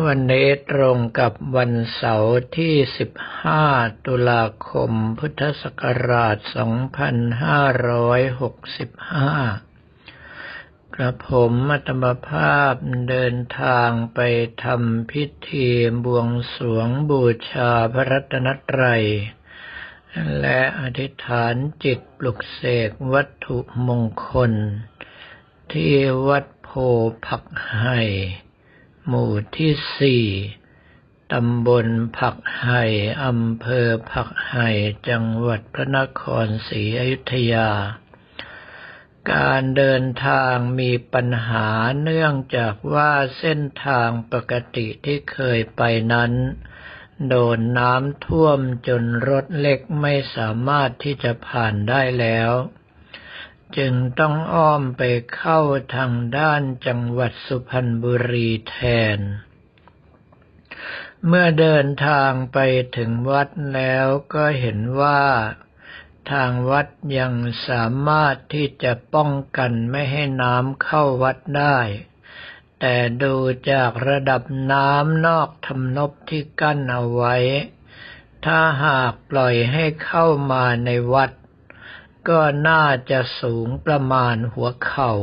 วันนี้ตรงกับวันเสาร์ที่ 15 ตุลาคม พุทธศักราช 2565 กระผมอัตมภาพเดินทางไปทำพิธีบวงสรวงบูชาพระรัตนตรัย และอธิษฐานจิตปลุกเสกวัตถุมงคล ที่วัดโพผักไห่ หมู่ที่สี่ตำบลผักไห่อำเภอผักไห่จังหวัดพระนครศรีอยุธยา การเดินทางมีปัญหาเนื่องจากว่าเส้นทางปกติที่เคยไปนั้น โดนน้ำท่วมจนรถเล็กไม่สามารถที่จะผ่านได้แล้ว จึงต้องอ้อมไปเข้าทางด้านจังหวัดสุพรรณบุรีแทน เมื่อเดินทางไปถึงวัดแล้วก็เห็นว่า ทางวัดยังสามารถที่จะป้องกันไม่ให้น้ำเข้าวัดได้ แต่ดูจากระดับน้ำนอกทำนบที่กั้นเอาไว้ ถ้าหากปล่อยให้เข้ามาในวัด ก็น่าจะสูงประมาณหัวเข่า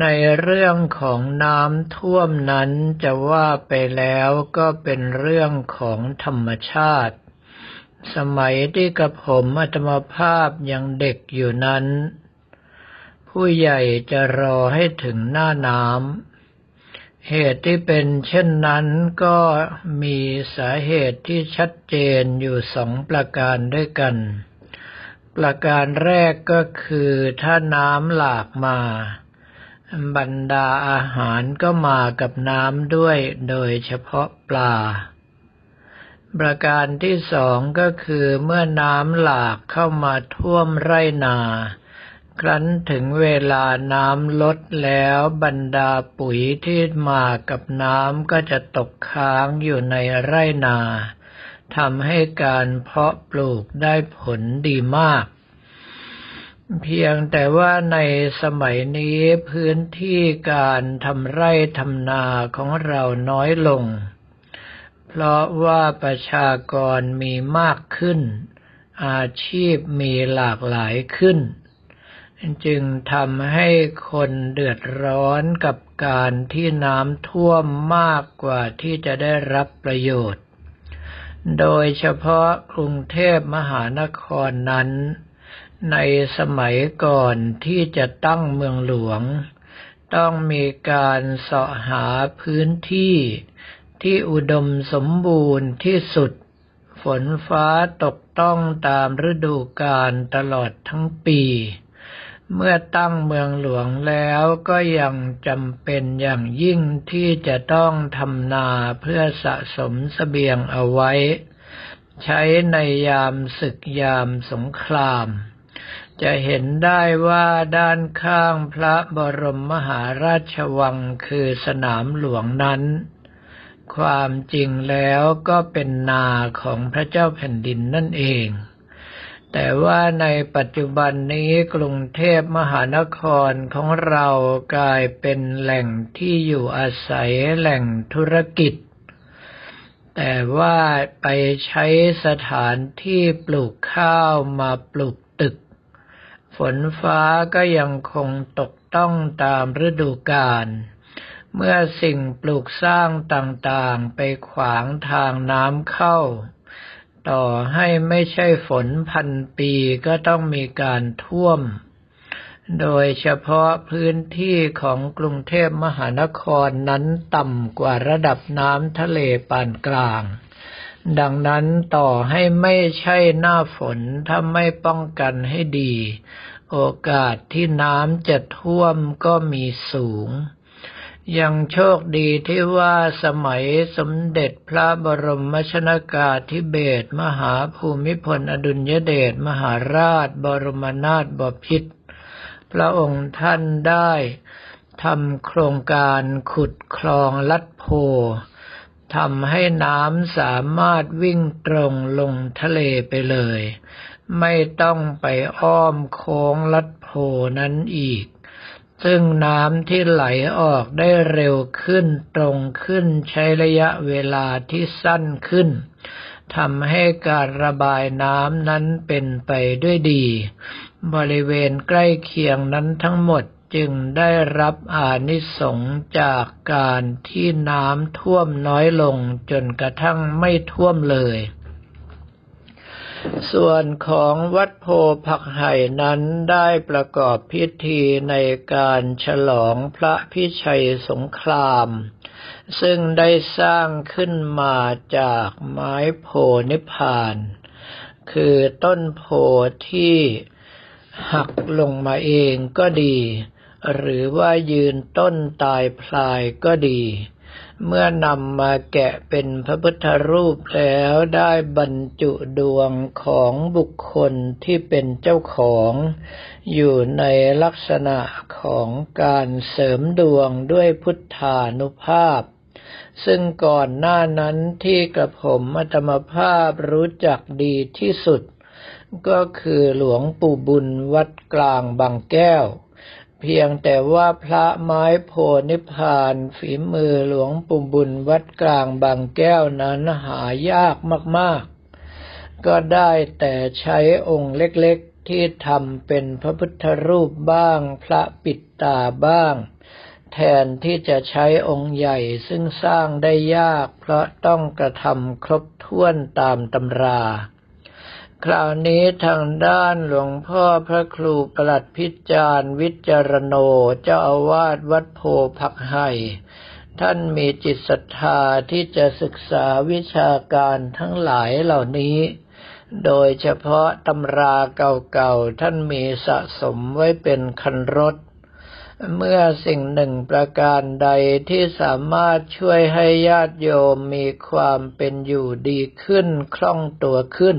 ในเรื่องของน้ำท่วมนั้นจะว่าไปแล้วก็เป็นเรื่องของธรรมชาติ สมัยที่กระผมอัตมภาพยังเด็กอยู่นั้น ผู้ใหญ่จะรอให้ถึงหน้าน้ำเหตุที่เป็นเช่นนั้นก็มีสาเหตุที่ชัดเจนอยู่สองประการด้วยกัน ประการแรกก็คือถ้าน้ำหลากมา บรรดาอาหารก็มากับน้ำด้วยโดยเฉพาะปลา ประการที่สองก็คือเมื่อน้ำหลากเข้ามาท่วมไร่นา ครั้นถึงเวลาน้ำลดแล้วบรรดาปุ๋ยที่มากับน้ำก็จะตกค้างอยู่ในไร่นา ทำให้การเพาะปลูกได้ผลดีมาก เพียงแต่ว่าในสมัยนี้พื้นที่การทำไร่ทำนาของเราน้อยลง เพราะว่าประชากรมีมากขึ้น อาชีพมีหลากหลายขึ้น จึงทำให้คนเดือดร้อนกับการที่น้ำท่วมมากกว่าที่จะได้รับประโยชน์ โดยเฉพาะกรุงเทพมหานครนั้น ในสมัยก่อนที่จะตั้งเมืองหลวง ต้องมีการเสาะหาพื้นที่ที่อุดมสมบูรณ์ที่สุด ฝนฟ้าตกต้องตามฤดูกาลตลอดทั้งปี เมื่อตั้งเมืองหลวงแล้วก็ยังจำเป็นอย่างยิ่งที่จะต้องทำนาเพื่อสะสมสเสบียงเอาไว้ ใช้ในยามศึกยามสงคราม จะเห็นได้ว่าด้านข้างพระบรมมหาราชวังคือสนามหลวงนั้น ความจริงแล้วก็เป็นนาของพระเจ้าแผ่นดินนั่นเอง แต่ว่าในปัจจุบันนี้กรุงเทพมหานครของเรากลายเป็นแหล่งที่อยู่อาศัยแหล่งธุรกิจ แต่ว่าไปใช้สถานที่ปลูกข้าวมาปลูกตึก ฝนฟ้าก็ยังคงตกต้องตามฤดูกาลเมื่อสิ่งปลูกสร้างต่างๆไปขวางทางน้ำเข้า ต่อให้ไม่ใช่ฝนพันปีก็ต้องมีการท่วม โดยเฉพาะพื้นที่ของกรุงเทพมหานครนั้นต่ำกว่าระดับน้ำทะเลปานกลาง ดังนั้นต่อให้ไม่ใช่หน้าฝนถ้าไม่ป้องกันให้ดี โอกาสที่น้ำจะท่วมก็มีสูง ยังโชคดีที่ว่าสมัยสมเด็จพระบรมชนากาธิเบศมหาภูมิพลอดุลยเดชมหาราชบรมนาถบพิตรพระองค์ท่านได้ทำโครงการขุดคลองลัดโพทำให้น้ำสามารถวิ่งตรงลงทะเลไปเลย ไม่ต้องไปอ้อมโค้งลัดโพนั้นอีก ซึ่งน้ำที่ไหลออกได้เร็วขึ้นตรงขึ้นใช้ระยะเวลาที่สั้นขึ้นทำให้การระบายน้ำนั้นเป็นไปด้วยดี บริเวณใกล้เคียงนั้นทั้งหมดจึงได้รับอานิสงส์จากการที่น้ำท่วมน้อยลงจนกระทั่งไม่ท่วมเลย ส่วนของวัดโพผักไห่นั้นได้ประกอบพิธีในการฉลองพระพิชัยสงคราม ซึ่งได้สร้างขึ้นมาจากไม้โพนิพพานคือต้นโพที่หักลงมาเองก็ดี หรือว่ายืนต้นตายพลายก็ดี เมื่อนำมาแกะเป็นพระพุทธรูปแล้วได้บรรจุดวงของบุคคลที่เป็นเจ้าของ อยู่ในลักษณะของการเสริมดวงด้วยพุทธานุภาพ ซึ่งก่อนหน้านั้นที่กระผมอัตมภาพรู้จักดีที่สุด ก็คือหลวงปู่บุญวัดกลางบางแก้ว เพียงแต่ว่าพระไม้โพนิพานฝีมือหลวงปู่บุญวัดกลางบางแก้วนั้นหายากมากๆ ก็ได้แต่ใช้องค์เล็กๆที่ทำเป็นพระพุทธรูปบ้าง พระปิดตาบ้าง แทนที่จะใช้องค์ใหญ่ซึ่งสร้างได้ยาก เพราะต้องกระทำครบถ้วนตามตำรา คราวนี้ทางด้านหลวงพ่อพระครูประหลัดพิจารวิจารโนเจ้าอาวาสวัดโพผักไห่ท่านมีจิตศรัทธาที่จะศึกษาวิชาการทั้งหลายเหล่านี้ โดยเฉพาะตำราเก่าๆ ท่านมีสะสมไว้เป็นคันรถ เมื่อสิ่งหนึ่งประการใดที่สามารถช่วยให้ญาติโยมมีความเป็นอยู่ดีขึ้นคล่องตัวขึ้น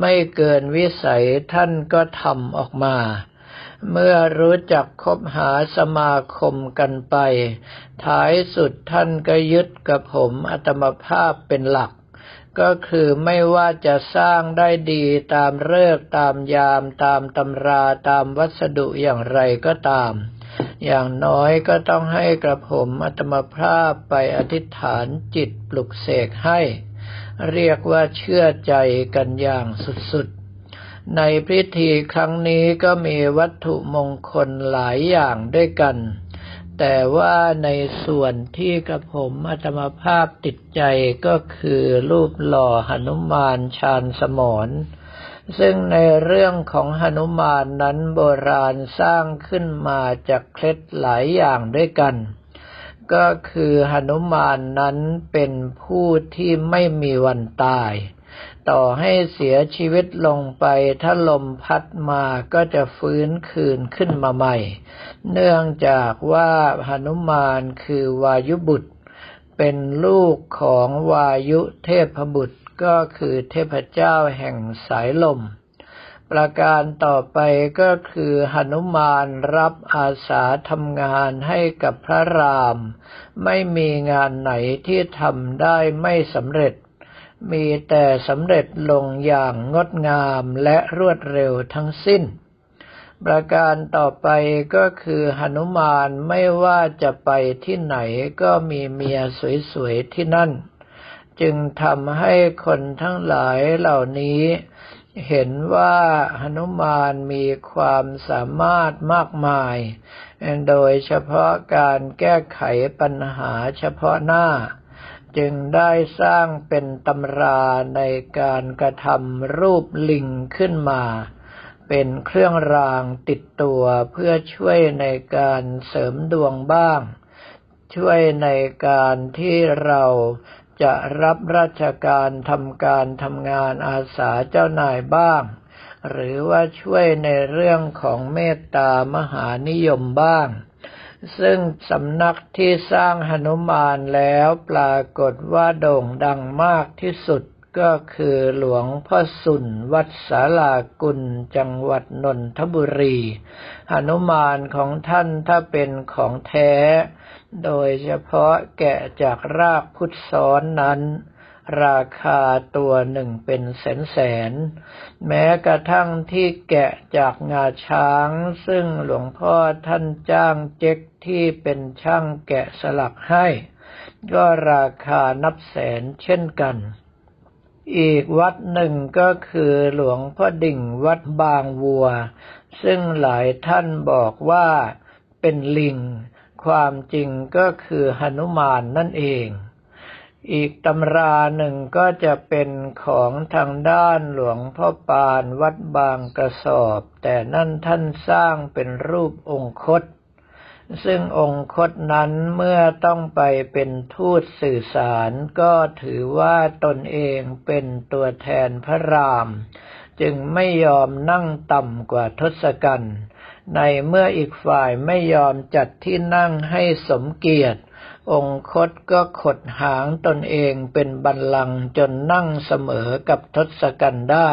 ไม่เกินวิสัยท่านก็ทำออกมา เมื่อรู้จักคบหาสมาคมกันไป ท้ายสุดท่านก็ยึดกับผมอัตมภาพเป็นหลัก ก็คือไม่ว่าจะสร้างได้ดีตามเลิกตามยามตามตำราตามวัสดุอย่างไรก็ตามอย่างน้อยก็ต้องให้กระผมอัตมภาพไปอธิษฐานจิตปลุกเสกให้ เรียกว่าเชื่อใจกันอย่างสุดๆ ในพิธีครั้งนี้ก็มีวัตถุมงคลหลายอย่างด้วยกัน แต่ว่าในส่วนที่กระผมอัตมภาพติดใจก็คือรูปหล่อหนุมานชาญสมรซึ่งในเรื่องของหนุมานนั้นโบราณสร้างขึ้นมาจากเคล็ดหลายอย่างด้วยกัน ก็คือหนุมานนั้นเป็นผู้ที่ไม่มีวันตาย ต่อให้เสียชีวิตลงไปถ้าลมพัดมาก็จะฟื้นคืนขึ้นมาใหม่ เนื่องจากว่าหนุมานคือวายุบุตร เป็นลูกของวายุเทพบุตรก็คือเทพเจ้าแห่งสายลม ประการต่อไปก็คือหนุมานรับอาสาทำงานให้กับพระราม ไม่มีงานไหนที่ทำได้ไม่สำเร็จ มีแต่สำเร็จลงอย่างงดงามและรวดเร็วทั้งสิ้น ประการต่อไปก็คือหนุมานไม่ว่าจะไปที่ไหนก็มีเมียสวยๆที่นั่น จึงทำให้คนทั้งหลายเหล่านี้ เห็นว่าหนุมานมีความสามารถมากมาย โดยเฉพาะการแก้ไขปัญหาเฉพาะหน้า จึงได้สร้างเป็นตำราในการกระทำรูปลิงขึ้นมา เป็นเครื่องรางติดตัวเพื่อช่วยในการเสริมดวงบ้าง ช่วยในการที่เรา จะรับราชการทำการทำงานอาสาเจ้านายบ้าง หรือว่าช่วยในเรื่องของเมตตามหานิยมบ้าง ซึ่งสำนักที่สร้างหนุมานแล้วปรากฏว่าโด่งดังมากที่สุดก็คือหลวงพ่อสุนวัดสาลากุลจังหวัดนนทบุรีหนุมานของท่านถ้าเป็นของแท้ โดยเฉพาะแกะจากรากพุทธซ้อนนั้น ราคาตัวหนึ่งเป็นแสนแสน แม้กระทั่งที่แกะจากงาช้าง ซึ่งหลวงพ่อท่านจ้างเจ๊กที่เป็นช่างแกะสลักให้ ก็ราคานับแสนเช่นกัน อีกวัดหนึ่งก็คือหลวงพ่อดิ่งวัดบางวัว ซึ่งหลายท่านบอกว่าเป็นลิง ความจริงก็คือหนุมานนั่นเอง อีกตำราหนึ่งก็จะเป็นของทางด้านหลวงพ่อปานวัดบางกระสอบ แต่นั่นท่านสร้างเป็นรูปองคต ซึ่งองคตนั้นเมื่อต้องไปเป็นทูตสื่อสารก็ถือว่าตนเองเป็นตัวแทนพระราม จึงไม่ยอมนั่งต่ำกว่าทศกัณฐ์ ในเมื่ออีกฝ่ายไม่ยอมจัดที่นั่งให้สมเกียรติ องคตก็ขดหางตนเองเป็นบันลังจนนั่งเสมอกับทศกัณฐ์ได้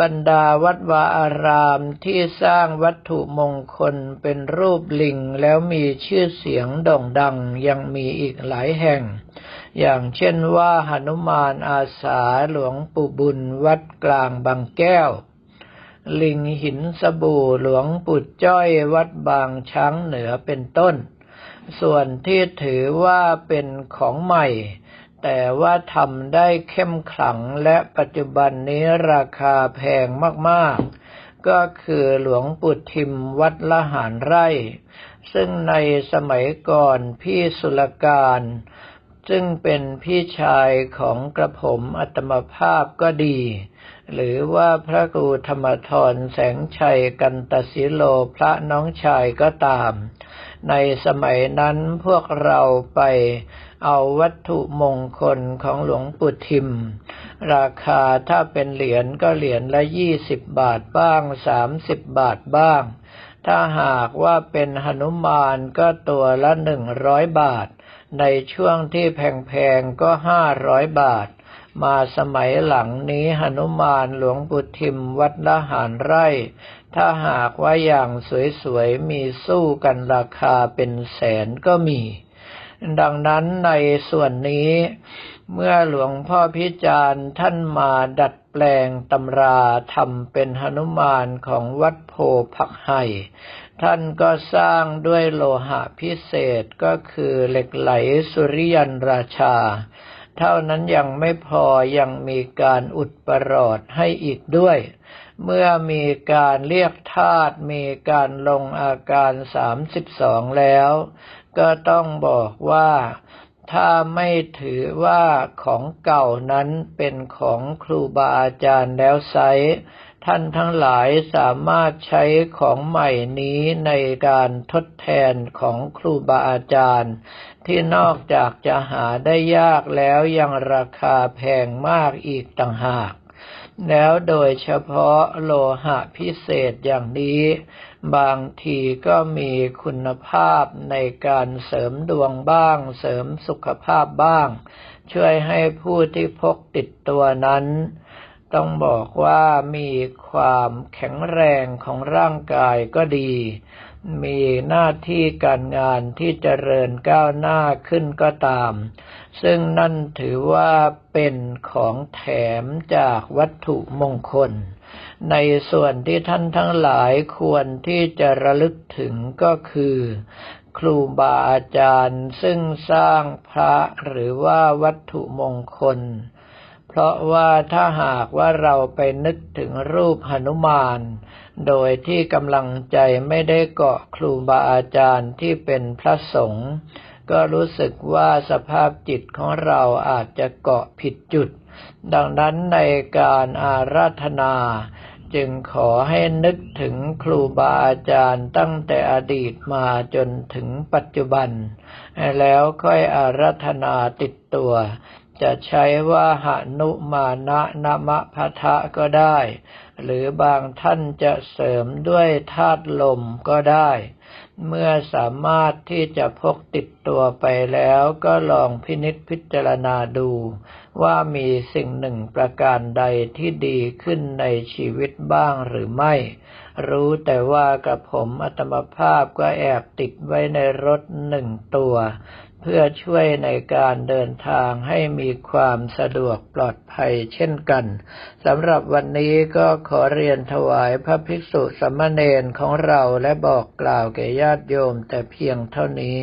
บรรดาวัดวาอารามที่สร้างวัตถุมงคลเป็นรูปลิงแล้วมีชื่อเสียงโด่งดังยังมีอีกหลายแห่ง อย่างเช่นว่าหนุมานอาสาหลวงปู่บุญวัดกลางบางแก้ว ลิงหินสบู่หลวงปู่จ้อยวัดบางช้างเหนือเป็นต้น ส่วนที่ถือว่าเป็นของใหม่ แต่ว่าทำได้เข้มขลังและปัจจุบันนี้ราคาแพงมากๆ ก็คือหลวงปู่ทิมวัดละหารไร่ ซึ่งในสมัยก่อนพี่สุลการซึ่งเป็นพี่ชายของกระผมอัตมภาพก็ดี หรือว่าพระครูธรรมทรแสงชัยกันตศิโลพระน้องชายก็ตาม ในสมัยนั้นพวกเราไปเอาวัตถุมงคลของหลวงปู่ทิม ราคาถ้าเป็นเหรียญก็เหรียญละยี่สิบบาทบ้างสามสิบบาทบ้าง ถ้าหากว่าเป็นหนุมานก็ตัวละหนึ่งร้อยบาท ในช่วงที่แพงๆก็ห้าร้อยบาท มาสมัยหลังนี้หนุมานหลวงปู่ทิมวัดละหารไร่ ถ้าหากว่าอย่างสวยๆ มีสู้กันราคาเป็นแสนก็มี ดังนั้นในส่วนนี้ เมื่อหลวงพ่อพิจารณ์ท่านมาดัดแปลงตำราทำเป็นหนุมานของวัดโพผักไห่ท่านก็สร้างด้วยโลหะพิเศษก็คือเหล็กไหลสุริยันราชา เท่านั้นยังไม่พอยังมีการอุดประหลอดให้อีกด้วย เมื่อมีการเรียกธาตุมีการลงอาการสามสิบสองแล้ว ก็ต้องบอกว่าถ้าไม่ถือว่าของเก่านั้นเป็นของครูบาอาจารย์แล้วไซท่านทั้งหลายสามารถใช้ของใหม่นี้ในการทดแทนของครูบาอาจารย์ ที่นอกจากจะหาได้ยากแล้วยังราคาแพงมากอีกต่างหาก แล้วโดยเฉพาะโลหะพิเศษอย่างนี้ บางทีก็มีคุณภาพในการเสริมดวงบ้าง เสริมสุขภาพบ้าง ช่วยให้ผู้ที่พกติดตัวนั้น ต้องบอกว่ามีความแข็งแรงของร่างกายก็ดี มีหน้าที่การงานที่เจริญก้าวหน้าขึ้นก็ตาม ซึ่งนั่นถือว่าเป็นของแถมจากวัตถุมงคล ในส่วนที่ท่านทั้งหลายควรที่จะระลึกถึงก็คือ ครูบาอาจารย์ซึ่งสร้างพระหรือว่าวัตถุมงคล เพราะว่าถ้าหากว่าเราไปนึกถึงรูปหนุมาน โดยที่กำลังใจไม่ได้เกาะครูบาอาจารย์ที่เป็นพระสงฆ์ก็รู้สึกว่าสภาพจิตของเราอาจจะเกาะผิดจุด ดังนั้นในการอาราธนา จึงขอให้นึกถึงครูบาอาจารย์ตั้งแต่อดีตมาจนถึงปัจจุบัน แล้วค่อยอาราธนาติดตัว จะใช้ว่าหนุมานะนมะพะทะก็ได้ หรือบางท่านจะเสริมด้วยธาตุลมก็ได้ เมื่อสามารถที่จะพกติดตัวไปแล้วก็ลองพินิจพิจารณาดู ว่ามีสิ่งหนึ่งประการใดที่ดีขึ้นในชีวิตบ้างหรือไม่ รู้แต่ว่ากระผมอัตมภาพก็แอบติดไว้ในรถหนึ่งตัว เพื่อช่วยในการเดินทางให้มีความสะดวกปลอดภัยเช่นกันสำหรับวันนี้ก็ขอเรียนถวายพระภิกษุสมณเณรของเราและบอกกล่าวแก่ญาติโยมแต่เพียงเท่านี้